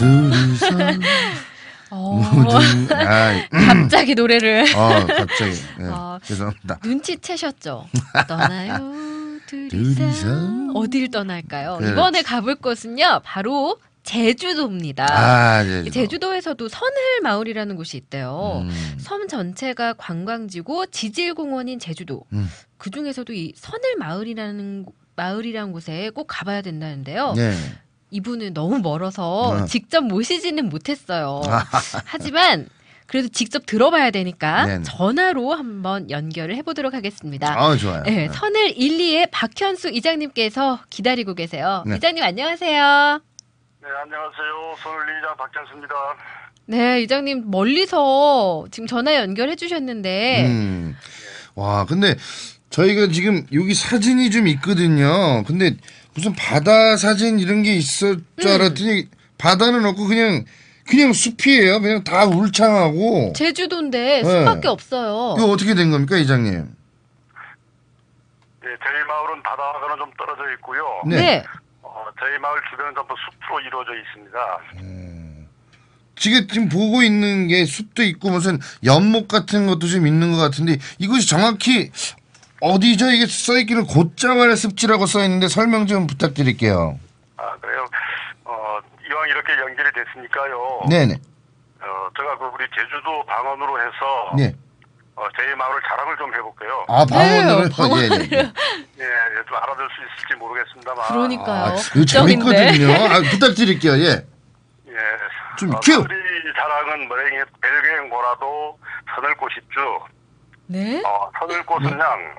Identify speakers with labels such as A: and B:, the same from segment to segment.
A: 둘이서
B: 어,
A: 모두 아,
B: 갑자기 노래를
A: 어 갑자기 예,
B: 어.
A: 죄송합니다.
B: 눈치채셨죠? 떠나요 둘이서 어딜 떠날까요?
A: 그렇지.
B: 이번에 가볼 곳은요 바로 제주도입니다.
A: 아 네.
B: 이 제주도 에서도 선을 마을이라는 곳이 있대요.
A: 음.
B: 섬 전체가 관광지고 지질공원인 제주도.
A: 음.
B: 그 중에서도 이 선을 마을이라는 마을이라는 곳에 꼭 가봐야 된다는데요.
A: 네.
B: 이분은 너무 멀어서
A: 어.
B: 직접 모시지는 못했어요.
A: 아.
B: 하지만 그래도 직접 들어봐야 되니까
A: 네네.
B: 전화로 한번 연결을 해보도록 하겠습니다.
A: 아 좋아요.
B: 네, 선을 1, 2의 박현수 이장님께서 기다리고 계세요.
A: 네.
B: 이장님 안녕하세요.
C: 네, 안녕하세요. 서울리장 박찬수입니다.
B: 네, 이장님 멀리서 지금 전화 연결해 주셨는데
A: 음. 와 근데 저희가 지금 여기 사진이 좀 있거든요. 근데 무슨 바다 사진 이런 게 있을 줄
B: 음.
A: 알았더니 바다는 없고 그냥 그냥 숲이에요. 그냥 다 울창하고.
B: 제주도인데
A: 네.
B: 숲밖에 없어요.
A: 이거 어떻게 된 겁니까, 이장님?
C: 네, 저희 마을은 바다와는 좀 떨어져 있고요.
A: 네.
B: 네.
C: 어, 저희 마을 주변은 전부 숲으로 이루어져 있습니다.
A: 지금 지금 보고 있는 게 숲도 있고 무슨 연못 같은 것도 좀 있는 것 같은데 이것이 정확히 어디죠? 이게 써있기를 곧자말의 습지라고 써있는데 설명 좀 부탁드릴게요.
C: 아, 그래요. 어, 이왕 이렇게 연결이 됐으니까요.
A: 네네.
C: 어, 제가 그 우리 제주도 방언으로 해서
A: 네.
C: 어, 저희 마을 자랑을 좀 해볼게요.
A: 아 방언으로
B: 네, 방언을.
A: 예, 예, 예.
C: 예, 좀 알아들 수 있을지 모르겠습니다만.
B: 그러니까요.
A: 아, 이거 재밌거든요. 아, 부탁드릴게요. 예.
C: 예.
A: 좀
C: 어,
A: 큐!
C: 우리 자랑은 뭐랭이 벨갱 뭐라도 서늘꽃 입주.
B: 네?
C: 어, 서늘꽃은 양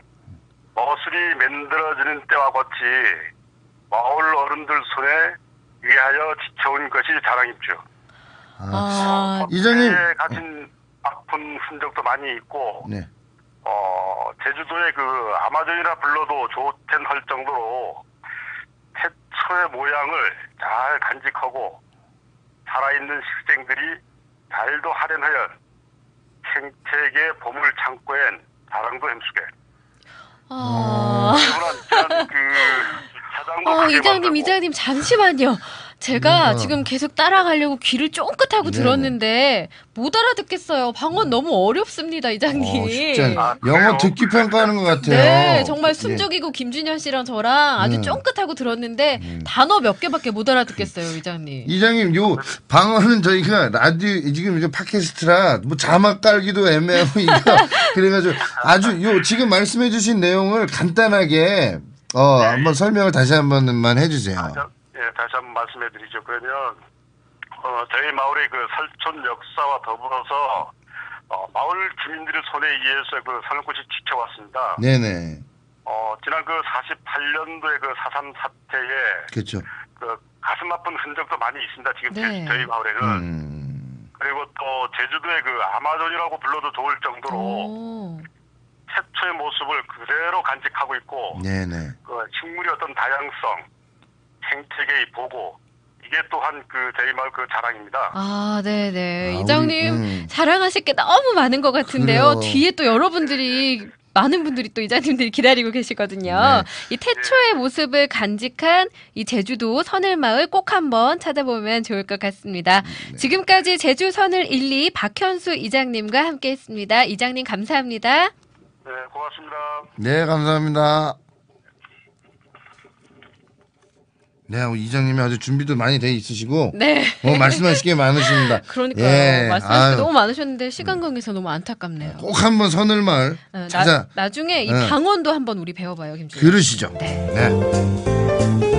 C: 머슬이 만들어지는 때와 같이 마을 어른들 손에 의하여 지쳐온 것이 자랑입죠.
B: 아,
A: 이장님.
C: 에 가진 아픈 흔적도 많이 있고
A: 네.
C: 어, 제주도의 그 아마존이라 불러도 좋텐 할 정도로 태초의 모양을 잘 간직하고 살아있는 식생들이 잘도 할인하여 생태계 보물 창고엔 자랑도 햄수게.
B: 아.
C: 그러나 그 사장도
B: 어,
C: 크게
B: 이장님,
C: 만들고
B: 이장님, 잠시만요. 제가
A: 음.
B: 지금 계속 따라가려고 귀를 쫑긋하고
A: 네네.
B: 들었는데 못 알아듣겠어요. 방언 너무 어렵습니다, 이장님.
A: 어, 진짜
C: 아,
A: 영어
C: 그래요?
A: 듣기 평가하는 것 같아요.
B: 네, 정말
A: 예.
B: 숨죽이고 김준현 씨랑 저랑 아주
A: 음.
B: 쫑긋하고 들었는데 단어 몇 개밖에 못 알아듣겠어요, 이장님.
A: 이장님 요 방언은 저희가 라디오 지금 이제 팟캐스트라 뭐 자막 깔기도 애매하고 이거 그래가지고 아주 요 지금 말씀해주신 내용을 간단하게 어 한번 설명을 다시 한 번만 해주세요.
C: 자, 예, 다시 한번 말씀해 드리죠. 그러면 어, 저희 마을의 그 설촌 역사와 더불어서 어, 마을 주민들의 손에 의해서 그 산울꽃이 지켜왔습니다.
A: 네네
C: 어, 지난 그 48년도에 그 사삼 사태에
A: 그렇죠.
C: 그 가슴 아픈 흔적도 많이 있습니다. 지금
B: 네.
C: 저희 마을에는
A: 음,
C: 그리고 또 제주도의 그 아마존이라고 불러도 좋을 정도로
B: 오.
C: 최초의 모습을 그대로 간직하고 있고
A: 네네
C: 그 식물의 어떤 다양성, 생태계의 보고 이게 또한 그 저희 마을 그 자랑입니다.
B: 아, 네네.
A: 아,
B: 이장님,
A: 우리, 음.
B: 자랑하실 게 너무 많은 것 같은데요.
A: 그래요.
B: 뒤에 또 여러분들이, 많은 분들이 또 이장님들이 기다리고 계시거든요.
A: 네.
B: 이 태초의 모습을 간직한 이 제주도 선을마을 꼭 한번 찾아보면 좋을 것 같습니다.
A: 네.
B: 지금까지 제주 선을 1, 2 박현수 이장님과 함께 했습니다. 이장님 감사합니다.
C: 네, 고맙습니다.
A: 네 감사합니다. 네 이장님이 아주 준비도 많이 돼 있으시고
B: 네.
A: 뭐 말씀하실 게 많으십니다.
B: 그러니까요.
A: 예,
B: 말씀하실. 게 너무 많으셨는데 시간 관계에서 너무 안타깝네요.
A: 꼭 한번 선을말
B: 어,
A: 찾아
B: 나, 나중에 이
A: 네.
B: 방언도 한번 우리 배워봐요, 김준호.
A: 들으시죠. 네.